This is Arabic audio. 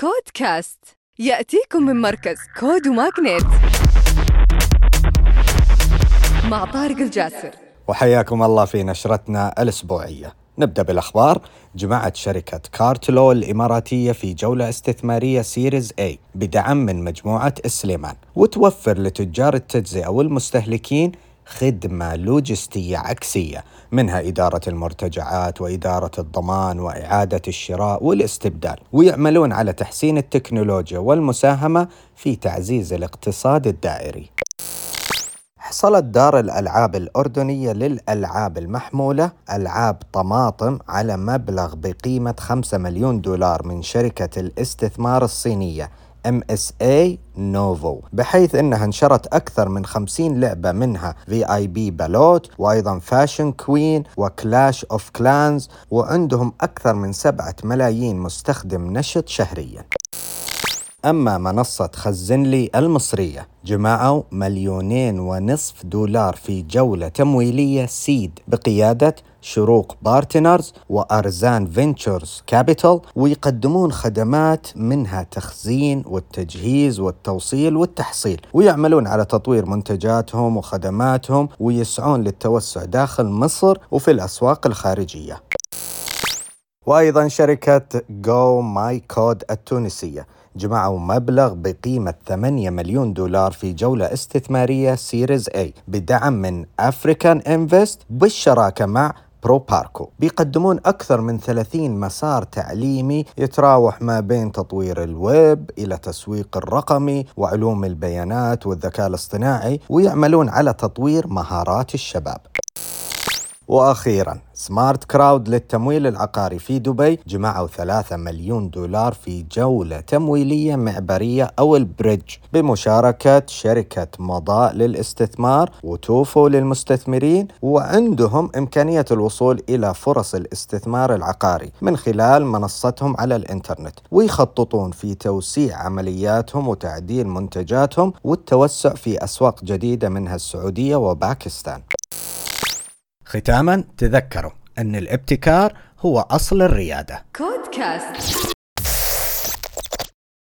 CodeCast يأتيكم من مركز CODE و MAGNiTT مع طارق الجاسر. وحياكم الله في نشرتنا الأسبوعية. نبدأ بالأخبار. جمعت شركة Cartlow الإماراتية في جولة استثمارية Series A بدعم من مجموعة سليمان. وتوفر لتجار التجزئة والمستهلكين خدمة لوجستية عكسية منها إدارة المرتجعات وإدارة الضمان وإعادة الشراء والاستبدال ويعملون على تحسين التكنولوجيا والمساهمة في تعزيز الاقتصاد الدائري. حصلت دار الألعاب الأردنية للألعاب المحمولة ألعاب طماطم على مبلغ بقيمة 5 مليون دولار من شركة الاستثمار الصينية. MSA Novo بحيث إنها انشرت أكثر من 50 لعبة منها VIP بالوت وأيضا Fashion Queen و Clash of Clans وعندهم أكثر من 7 ملايين مستخدم نشط شهريا. أما منصة خزن لي المصرية جمعوا مليونين ونصف دولار في جولة تمويلية Seed بقيادة شروق Partners وأرزان Ventures Capital ويقدمون خدمات منها تخزين والتجهيز والتوصيل والتحصيل ويعملون على تطوير منتجاتهم وخدماتهم ويسعون للتوسع داخل مصر وفي الأسواق الخارجية. وأيضا شركة GoMyCode التونسية جمعوا مبلغ بقيمة 8 مليون دولار في جولة استثمارية Series A بدعم من AfricInvest بالشراكة مع Proparco بيقدمون أكثر من 30 مسار تعليمي يتراوح ما بين تطوير الويب إلى تسويق الرقمي وعلوم البيانات والذكاء الاصطناعي ويعملون على تطوير مهارات الشباب. وأخيرا سمارت كراود للتمويل العقاري في دبي جمعوا ثلاثة مليون دولار في جولة تمويلية معبرية أو البريدج بمشاركة شركة مضاء للاستثمار وتوفو للمستثمرين وعندهم إمكانية الوصول إلى فرص الاستثمار العقاري من خلال منصتهم على الإنترنت ويخططون في توسيع عملياتهم وتعديل منتجاتهم والتوسع في أسواق جديدة منها السعودية وباكستان. ختاما تذكروا أن الابتكار هو أصل الريادة. كود كاست